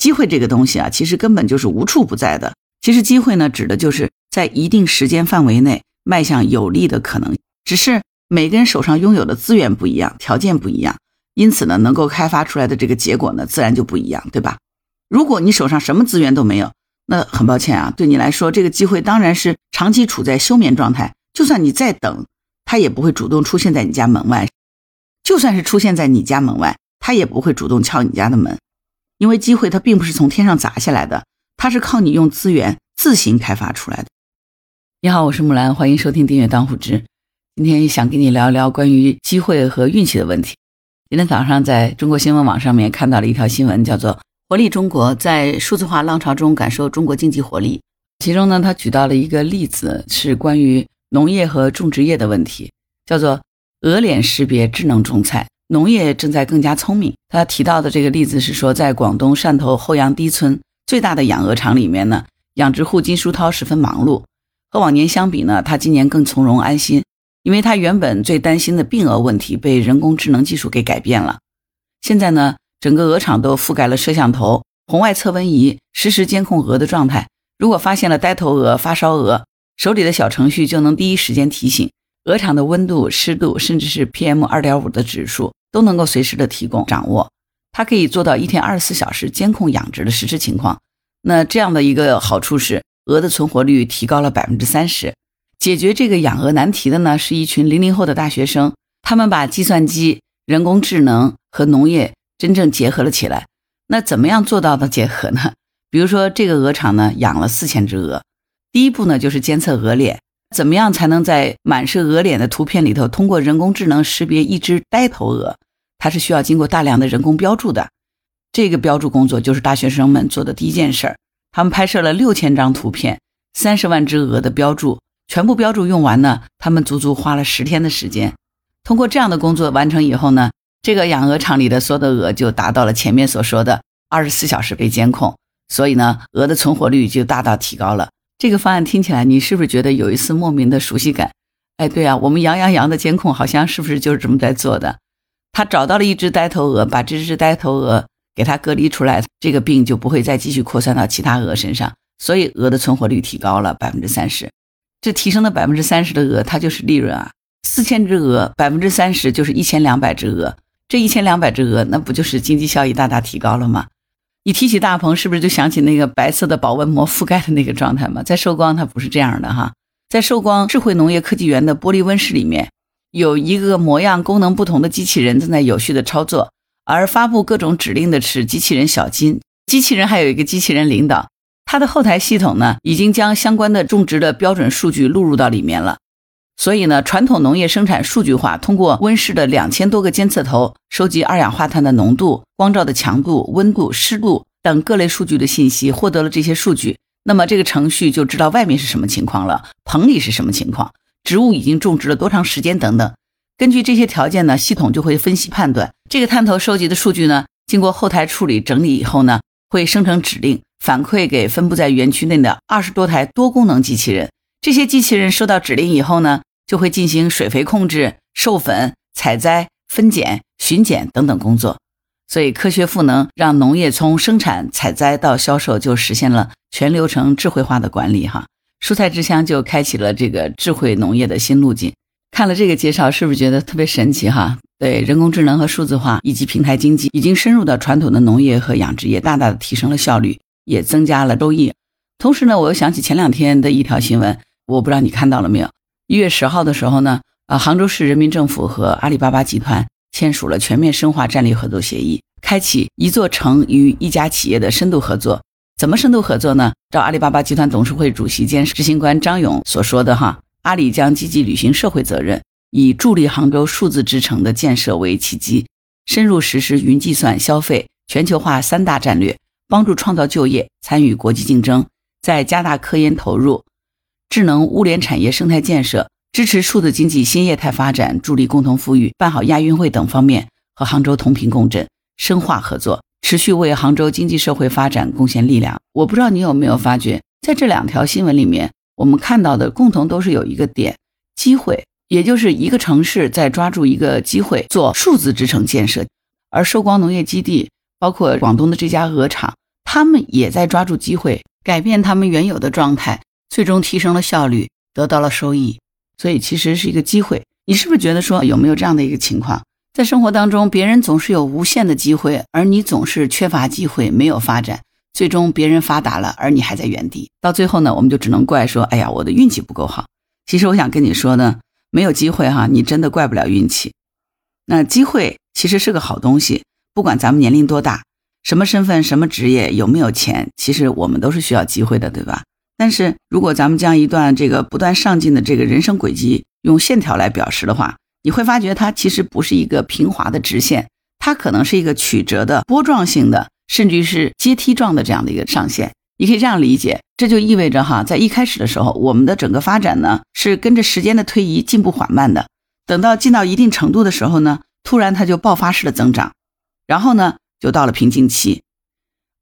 机会这个东西啊，其实根本就是无处不在的。其实机会呢，指的就是在一定时间范围内迈向有利的可能，只是每个人手上拥有的资源不一样，条件不一样，因此呢，能够开发出来的这个结果呢，自然就不一样，对吧？如果你手上什么资源都没有，那很抱歉啊，对你来说，这个机会当然是长期处在休眠状态。就算你再等，他也不会主动出现在你家门外；就算是出现在你家门外，他也不会主动敲你家的门，因为机会它并不是从天上砸下来的。它是靠你用资源自行开发出来的。你好，我是木兰，欢迎收听订阅当户知。今天想跟你聊一聊关于机会和运气的问题。今天早上在中国新闻网上面看到了一条新闻，叫做“活力中国在数字化浪潮中感受中国经济活力”。其中呢，他举到了一个例子，是关于农业和种植业的问题，叫做鹅脸识别智能种菜，农业正在更加聪明。他提到的这个例子是说，在广东汕头后洋堤村。最大的养鹅场里面呢，养殖户金书涛十分忙碌。和往年相比呢，他今年更从容安心，因为他原本最担心的病鹅问题被人工智能技术给改变了。现在呢，整个鹅场都覆盖了摄像头、红外测温仪，实时监控鹅的状态。如果发现了呆头鹅、发烧鹅，手里的小程序就能第一时间提醒。鹅场的温度、湿度，甚至是 PM 二点五的指数，都能够随时的提供掌握。它可以做到一天二十四小时监控养殖的实时情况。那这样的一个好处是，鹅的存活率提高了百分之三十。解决这个养鹅难题的呢，是一群零零后的大学生，他们把计算机、人工智能和农业真正结合了起来。那怎么样做到的结合呢？比如说，这个鹅场呢养了四千只鹅，第一步呢就是监测鹅脸，怎么样才能在满是鹅脸的图片里头，通过人工智能识别一只呆头鹅？它是需要经过大量的人工标注的。这个标注工作就是大学生们做的第一件事儿。他们拍摄了六千张图片，三十万只鹅的标注，全部标注用完呢，他们足足花了十天的时间。通过这样的工作完成以后呢，这个养鹅场里的所有的鹅就达到了前面所说的二十四小时被监控，所以呢，鹅的存活率就大大提高了。这个方案听起来，你是不是觉得有一丝莫名的熟悉感？哎，对啊，我们羊羊羊的监控好像是不是就是这么在做的？他找到了一只呆头鹅，把这只呆头鹅。给它隔离出来，这个病就不会再继续扩散到其他鹅身上，所以鹅的存活率提高了百分之三十。这提升的百分之三十的鹅，它就是利润啊！四千只鹅，百分之三十就是一千两百只鹅，这一千两百只鹅，那不就是经济效益大大提高了吗？一提起大棚，是不是就想起那个白色的保温膜覆盖的那个状态吗？在寿光，它不是这样的哈，在寿光智慧农业科技园的玻璃温室里面，有一个模样、功能不同的机器人正在有序的操作。而发布各种指令的是机器人小金，机器人还有一个机器人领导，它的后台系统呢，已经将相关的种植的标准数据录入到里面了。所以呢，传统农业生产数据化，通过温室的两千多个监测头，收集二氧化碳的浓度、光照的强度、温度、湿度等各类数据的信息，获得了这些数据，那么这个程序就知道外面是什么情况了，棚里是什么情况，植物已经种植了多长时间等等。根据这些条件呢，系统就会分析判断这个探头收集的数据呢，经过后台处理整理以后呢，会生成指令反馈给分布在园区内的二十多台多功能机器人。这些机器人收到指令以后呢，就会进行水肥控制、授粉、采摘、分拣、巡检等等工作。所以，科学赋能让农业从生产、采摘到销售就实现了全流程智慧化的管理。哈，蔬菜之乡就开启了这个智慧农业的新路径。看了这个介绍，是不是觉得特别神奇哈？对，人工智能和数字化以及平台经济已经深入到传统的农业和养殖业，大大的提升了效率，也增加了收益。同时呢，我又想起前两天的一条新闻，我不知道你看到了没有？一月十号的时候呢，啊，杭州市人民政府和阿里巴巴集团签署了全面深化战略合作协议，开启一座城与一家企业的深度合作。怎么深度合作呢？照阿里巴巴集团董事会主席兼执行官张勇所说的哈。阿里将积极履行社会责任，以助力杭州数字之城的建设为契机，深入实施云计算、消费、全球化三大战略，帮助创造就业，参与国际竞争，在加大科研投入、智能物联产业生态建设、支持数字经济新业态发展、助力共同富裕、办好亚运会等方面和杭州同频共振，深化合作，持续为杭州经济社会发展贡献力量。我不知道你有没有发觉，在这两条新闻里面。我们看到的共同都是有一个点，机会，也就是一个城市在抓住一个机会做数字之城建设，而寿光农业基地，包括广东的这家鹅厂，他们也在抓住机会，改变他们原有的状态，最终提升了效率，得到了收益。所以其实是一个机会。你是不是觉得说有没有这样的一个情况？在生活当中，别人总是有无限的机会，而你总是缺乏机会，没有发展。最终别人发达了，而你还在原地。到最后呢，我们就只能怪说：“哎呀，我的运气不够好。”其实我想跟你说呢，没有机会哈，你真的怪不了运气。那机会其实是个好东西，不管咱们年龄多大，什么身份、什么职业、有没有钱，其实我们都是需要机会的，对吧？但是如果咱们将一段这个不断上进的这个人生轨迹用线条来表示的话，你会发觉它其实不是一个平滑的直线，它可能是一个曲折的波状性的。甚至于是阶梯状的这样的一个上限，你可以这样理解，这就意味着哈，在一开始的时候，我们的整个发展呢是跟着时间的推移进步缓慢的，等到进到一定程度的时候呢，突然它就爆发式的增长，然后呢就到了瓶颈期，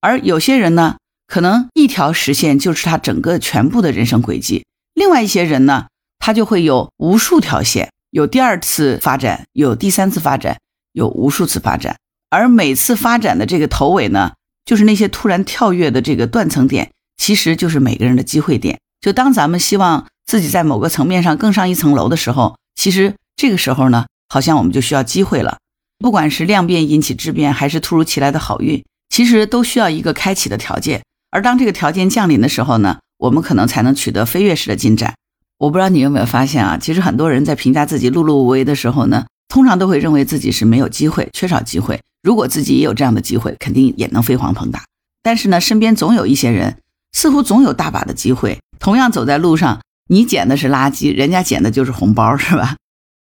而有些人呢，可能一条实线就是他整个全部的人生轨迹，另外一些人呢，他就会有无数条线，有第二次发展，有第三次发展，有无数次发展。而每次发展的这个头尾呢，就是那些突然跳跃的这个断层点，其实就是每个人的机会点。就当咱们希望自己在某个层面上更上一层楼的时候，其实这个时候呢，好像我们就需要机会了。不管是量变引起质变，还是突如其来的好运，其实都需要一个开启的条件。而当这个条件降临的时候呢，我们可能才能取得飞跃式的进展。我不知道你有没有发现啊，其实很多人在评价自己碌碌无为的时候呢，通常都会认为自己是没有机会，缺少机会。如果自己也有这样的机会，肯定也能飞黄腾达。但是呢，身边总有一些人，似乎总有大把的机会，同样走在路上，你捡的是垃圾，人家捡的就是红包，是吧？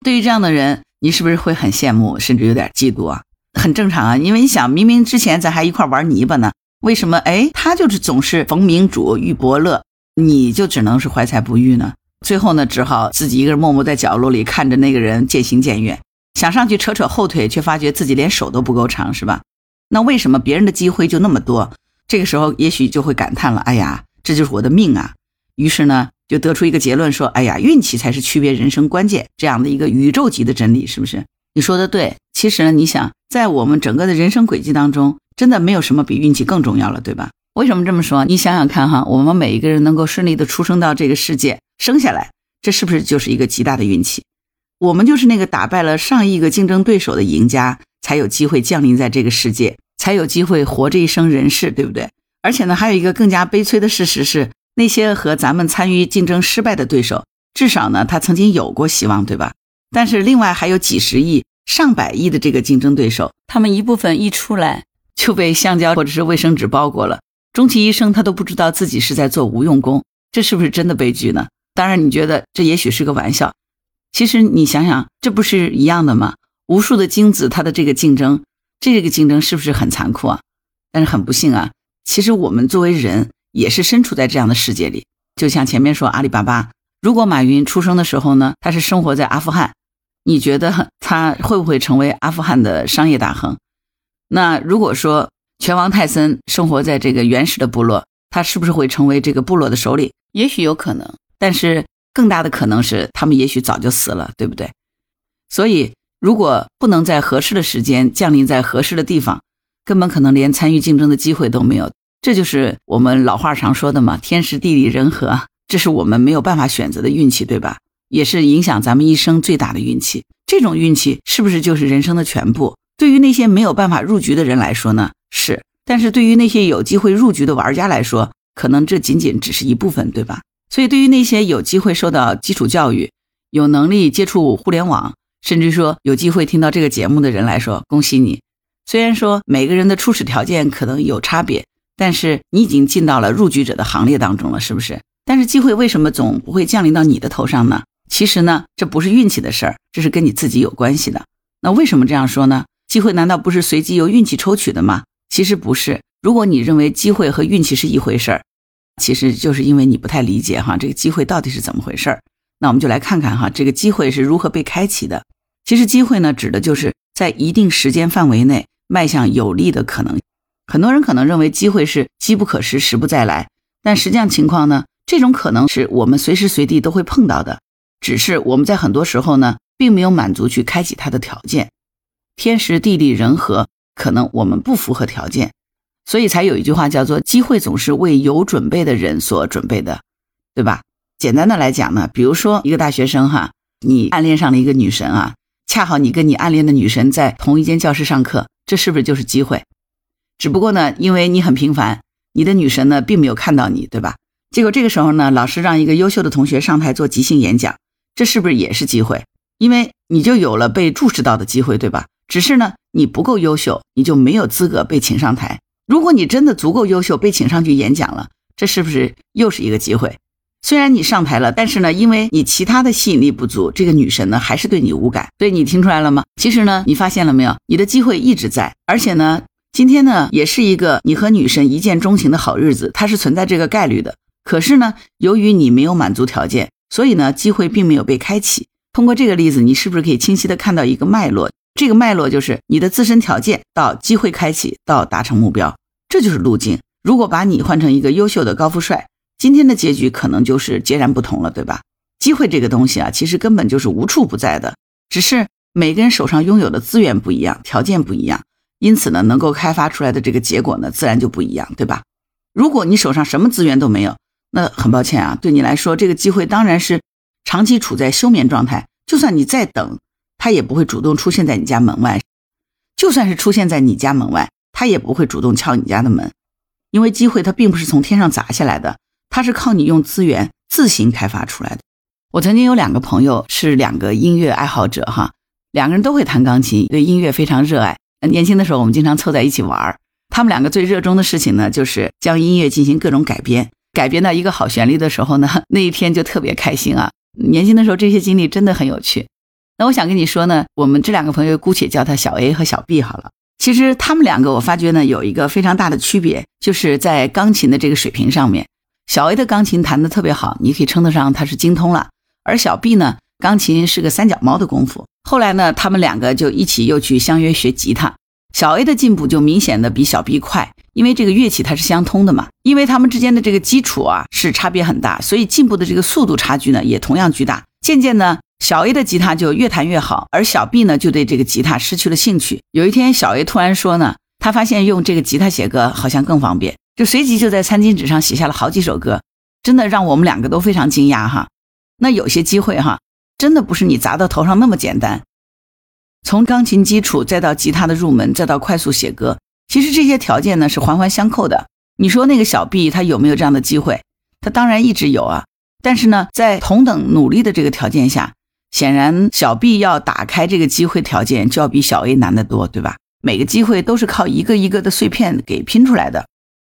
对于这样的人，你是不是会很羡慕，甚至有点嫉妒啊？很正常啊，因为你想，明明之前咱还一块玩泥巴呢，为什么哎，他就是总是逢明主遇伯乐，你就只能是怀才不遇呢？最后呢，只好自己一个人默默在角落里看着那个人渐行渐远。想上去扯扯后腿，却发觉自己连手都不够长，是吧？那为什么别人的机会就那么多？这个时候也许就会感叹了：“哎呀，这就是我的命啊！”于是呢，就得出一个结论说：“哎呀，运气才是区别人生关键。”这样的一个宇宙级的真理，是不是？你说的对。其实呢，你想，在我们整个的人生轨迹当中，真的没有什么比运气更重要了，对吧？为什么这么说？你想想看哈，我们每一个人能够顺利的出生到这个世界，生下来，这是不是就是一个极大的运气？我们就是那个打败了上亿个竞争对手的赢家，才有机会降临在这个世界，才有机会活这一生人世，对不对？而且呢，还有一个更加悲催的事实是，那些和咱们参与竞争失败的对手，至少呢，他曾经有过希望，对吧？但是另外还有几十亿、上百亿的这个竞争对手，他们一部分一出来就被橡胶或者是卫生纸包裹了，终其一生他都不知道自己是在做无用功，这是不是真的悲剧呢？当然，你觉得这也许是个玩笑。其实你想想，这不是一样的吗？无数的精子，它的这个竞争，这个竞争是不是很残酷啊？但是很不幸啊，其实我们作为人也是身处在这样的世界里。就像前面说阿里巴巴，如果马云出生的时候呢，他是生活在阿富汗，你觉得他会不会成为阿富汗的商业大亨？那如果说拳王泰森生活在这个原始的部落，他是不是会成为这个部落的首领？也许有可能，但是。更大的可能是，他们也许早就死了，对不对？所以，如果不能在合适的时间降临在合适的地方，根本可能连参与竞争的机会都没有。这就是我们老话常说的嘛，“天时地利人和”，这是我们没有办法选择的运气，对吧？也是影响咱们一生最大的运气。这种运气是不是就是人生的全部？对于那些没有办法入局的人来说呢？是。但是对于那些有机会入局的玩家来说，可能这仅仅只是一部分，对吧？所以，对于那些有机会受到基础教育、有能力接触互联网，甚至说有机会听到这个节目的人来说，恭喜你！虽然说每个人的初始条件可能有差别，但是你已经进到了入局者的行列当中了，是不是？但是机会为什么总不会降临到你的头上呢？其实呢，这不是运气的事儿，这是跟你自己有关系的。那为什么这样说呢？机会难道不是随机由运气抽取的吗？其实不是。如果你认为机会和运气是一回事儿，其实就是因为你不太理解哈，这个机会到底是怎么回事儿？那我们就来看看哈，这个机会是如何被开启的。其实机会呢，指的就是在一定时间范围内迈向有利的可能。很多人可能认为机会是机不可失，时不再来，但实际上情况呢，这种可能是我们随时随地都会碰到的，只是我们在很多时候呢，并没有满足去开启它的条件。天时地利人和，可能我们不符合条件。所以才有一句话叫做“机会总是为有准备的人所准备的”，对吧？简单的来讲呢，比如说一个大学生哈，你暗恋上了一个女神啊，恰好你跟你暗恋的女神在同一间教室上课，这是不是就是机会？只不过呢，因为你很平凡，你的女神呢并没有看到你，对吧？结果这个时候呢，老师让一个优秀的同学上台做即兴演讲，这是不是也是机会？因为你就有了被注视到的机会，对吧？只是呢，你不够优秀，你就没有资格被请上台。如果你真的足够优秀，被请上去演讲了，这是不是又是一个机会？虽然你上台了，但是呢，因为你其他的吸引力不足，这个女神呢还是对你无感。所以你听出来了吗？其实呢，你发现了没有？你的机会一直在，而且呢，今天呢也是一个你和女神一见钟情的好日子，它是存在这个概率的。可是呢，由于你没有满足条件，所以呢，机会并没有被开启。通过这个例子，你是不是可以清晰的看到一个脉络？这个脉络就是你的自身条件到机会开启到达成目标，这就是路径。如果把你换成一个优秀的高富帅。今天的结局可能就是截然不同了，对吧？机会这个东西啊，其实根本就是无处不在的，只是每个人手上拥有的资源不一样，条件不一样，因此呢，能够开发出来的这个结果呢，自然就不一样，对吧？如果你手上什么资源都没有，那很抱歉啊，对你来说，这个机会当然是长期处在休眠状态。就算你再等，他也不会主动出现在你家门外；就算是出现在你家门外，他也不会主动敲你家的门，因为机会它并不是从天上砸下来的。它是靠你用资源自行开发出来的。我曾经有两个朋友是两个音乐爱好者，哈，两个人都会弹钢琴，对音乐非常热爱。年轻的时候，我们经常凑在一起玩。他们两个最热衷的事情呢，就是将音乐进行各种改编，改编到一个好旋律的时候呢，那一天就特别开心啊。年轻的时候，这些经历真的很有趣。那我想跟你说呢，我们这两个朋友姑且叫他小 A 和小 B 好了。其实他们两个，我发觉呢，有一个非常大的区别，就是在钢琴的这个水平上面。小 A 的钢琴弹得特别好，你可以称得上他是精通了。而小 B 呢，钢琴是个三脚猫的功夫。后来呢，他们两个就一起又去相约学吉他。小 A 的进步就明显的比小 B 快，因为这个乐器它是相通的嘛。因为他们之间的这个基础啊是差别很大，所以进步的这个速度差距呢也同样巨大。渐渐呢，小 A 的吉他就越弹越好，而小 B 呢就对这个吉他失去了兴趣。有一天，小 A 突然说呢，他发现用这个吉他写歌好像更方便。就随即就在餐巾纸上写下了好几首歌，真的让我们两个都非常惊讶哈。那有些机会哈，真的不是你砸到头上那么简单。从钢琴基础再到吉他的入门，再到快速写歌，其实这些条件呢是环环相扣的。你说那个小 B 他有没有这样的机会？他当然一直有啊。但是呢，在同等努力的这个条件下，显然小 B 要打开这个机会条件就要比小 A 难得多，对吧？每个机会都是靠一个一个的碎片给拼出来的。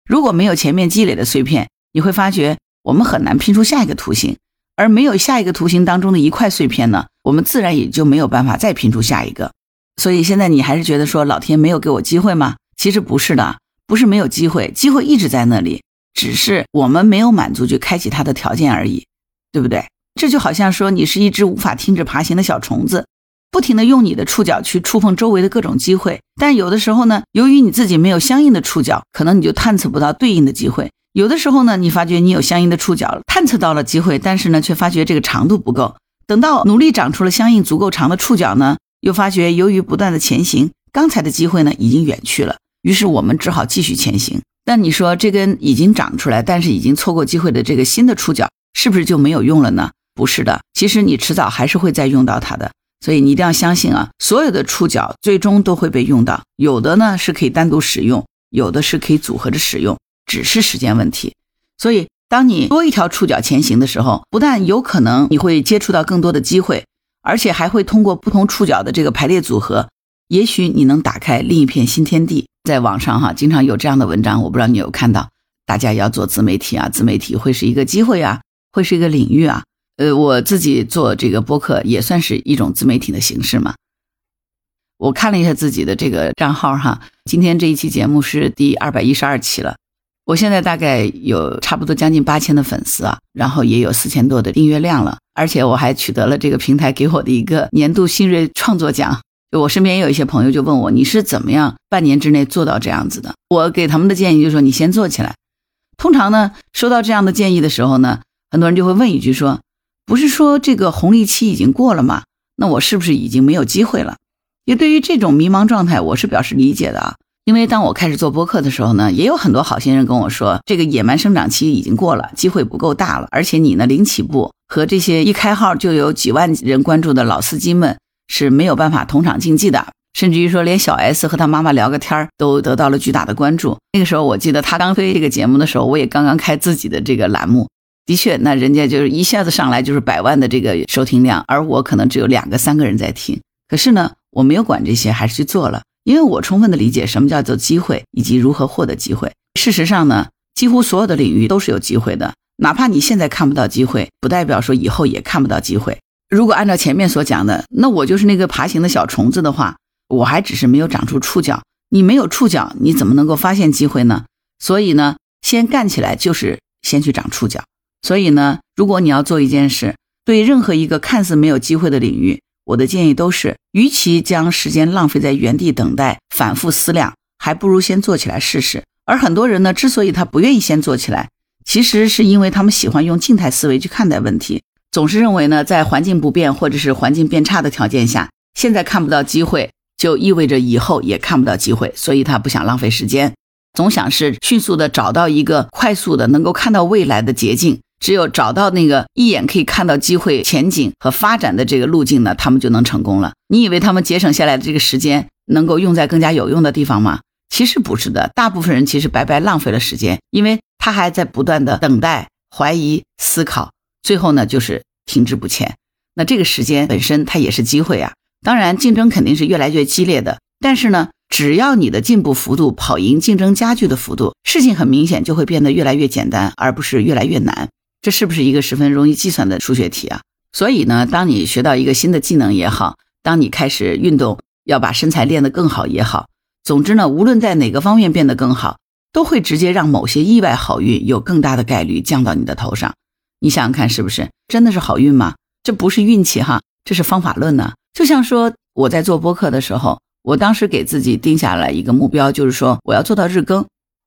如果没有前面积累的碎片，你会发觉我们很难拼出下一个图形，而没有下一个图形当中的一块碎片呢，我们自然也就没有办法再拼出下一个。所以现在你还是觉得说老天没有给我机会吗？其实不是的，不是没有机会，机会一直在那里，只是我们没有满足去开启它的条件而已，对不对？这就好像说你是一只无法停止爬行的小虫子。不停的用你的触角去触碰周围的各种机会，但有的时候呢，由于你自己没有相应的触角，可能你就探测不到对应的机会。有的时候呢，你发觉你有相应的触角，探测到了机会，但是呢，却发觉这个长度不够。等到努力长出了相应足够长的触角呢，又发觉由于不断的前行，刚才的机会呢已经远去了。于是我们只好继续前行。那你说这根已经长出来，但是已经错过机会的这个新的触角，是不是就没有用了呢？不是的，其实你迟早还是会再用到它的。所以你一定要相信啊，所有的触角最终都会被用到，有的呢是可以单独使用，有的是可以组合着使用，只是时间问题。所以当你多一条触角前行的时候，不但有可能你会接触到更多的机会，而且还会通过不同触角的这个排列组合，也许你能打开另一片新天地。在网上哈，经常有这样的文章，我不知道你有看到，大家要做自媒体啊，自媒体会是一个机会啊，会是一个领域啊。呃，我自己做这个播客也算是一种自媒体的形式嘛。我看了一下自己的这个账号哈，今天这一期节目是第二百一十二期了。我现在大概有差不多将近八千的粉丝啊，然后也有四千多的订阅量了，而且我还取得了这个平台给我的一个年度新锐创作奖。我身边也有一些朋友就问我，你是怎么样半年之内做到这样子的？我给他们的建议就是说，你先做起来。通常呢，收到这样的建议的时候呢，很多人就会问一句说。不是说这个红利期已经过了吗？那我是不是已经没有机会了？也对于这种迷茫状态，我是表示理解的啊。因为当我开始做播客的时候呢，也有很多好心人跟我说，这个野蛮生长期已经过了，机会不够大了，而且你呢零起步，和这些一开号就有几万人关注的老司机们是没有办法同场竞技的。甚至于说，连小 S 和他妈妈聊个天儿都得到了巨大的关注。那个时候，我记得他刚推这个节目的时候，我也刚刚开自己的这个栏目。的确，那人家就是一下子上来就是百万的这个收听量，而我可能只有两个、三个人在听。可是呢，我没有管这些，还是去做了。因为我充分的理解什么叫做机会，以及如何获得机会。事实上呢，几乎所有的领域都是有机会的，哪怕你现在看不到机会，不代表说以后也看不到机会。如果按照前面所讲的，那我就是那个爬行的小虫子的话，我还只是没有长出触角。你没有触角，你怎么能够发现机会呢？所以呢，先干起来就是先去长触角。所以呢，如果你要做一件事，对任何一个看似没有机会的领域，我的建议都是，与其将时间浪费在原地等待、反复思量，还不如先做起来试试。而很多人呢，之所以他不愿意先做起来，其实是因为他们喜欢用静态思维去看待问题，总是认为呢，在环境不变或者是环境变差的条件下，现在看不到机会，就意味着以后也看不到机会，所以他不想浪费时间，总想是迅速的找到一个快速的能够看到未来的捷径。只有找到那个一眼可以看到机会前景和发展的这个路径呢，他们就能成功了。你以为他们节省下来的这个时间能够用在更加有用的地方吗？其实不是的，大部分人其实白白浪费了时间，因为他还在不断的等待、怀疑、思考，最后呢就是停滞不前。那这个时间本身它也是机会啊。当然，竞争肯定是越来越激烈的，但是呢，只要你的进步幅度跑赢竞争加剧的幅度，事情很明显就会变得越来越简单，而不是越来越难。这是不是一个十分容易计算的数学题啊？所以呢，当你学到一个新的技能也好，当你开始运动要把身材练得更好也好，总之呢，无论在哪个方面变得更好，都会直接让某些意外好运有更大的概率降到你的头上。你想想看，是不是真的是好运吗？这不是运气哈，这是方法论呢。就像说我在做播客的时候，我当时给自己定下了一个目标，就是说我要做到日更，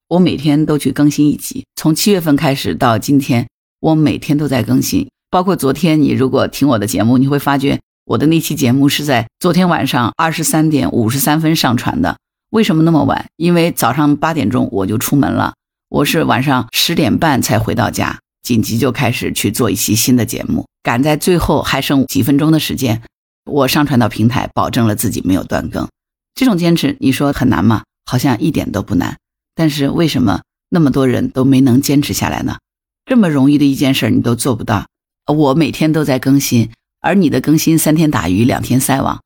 我每天都去更新一集，从七月份开始到今天。我每天都在更新，包括昨天。你如果听我的节目，你会发觉我的那期节目是在昨天晚上二十三点五十三分上传的。为什么那么晚？因为早上八点钟我就出门了，我是晚上十点半才回到家，紧急就开始去做一期新的节目，赶在最后还剩几分钟的时间，我上传到平台，保证了自己没有断更。这种坚持，你说很难吗？好像一点都不难。但是为什么那么多人都没能坚持下来呢？这么容易的一件事你都做不到，我每天都在更新，而你的更新三天打鱼两天晒网，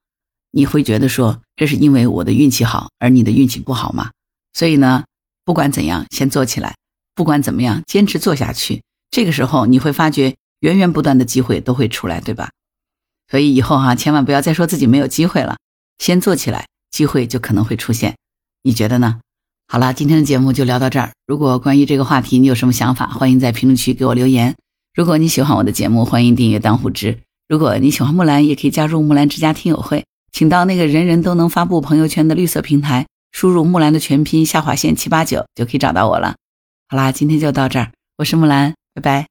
你会觉得说这是因为我的运气好，而你的运气不好吗？所以呢，不管怎样，先做起来，不管怎么样，坚持做下去，这个时候你会发觉源源不断的机会都会出来，对吧？所以以后哈，千万不要再说自己没有机会了，先做起来，机会就可能会出现，你觉得呢？好了，今天的节目就聊到这儿。如果关于这个话题你有什么想法，欢迎在评论区给我留言。如果你喜欢我的节目，欢迎订阅当户知。如果你喜欢木兰，也可以加入木兰之家听友会，请到那个人人都能发布朋友圈的绿色平台，输入木兰的全拼下划线七八九就可以找到我了。好啦，今天就到这儿，我是木兰，拜拜。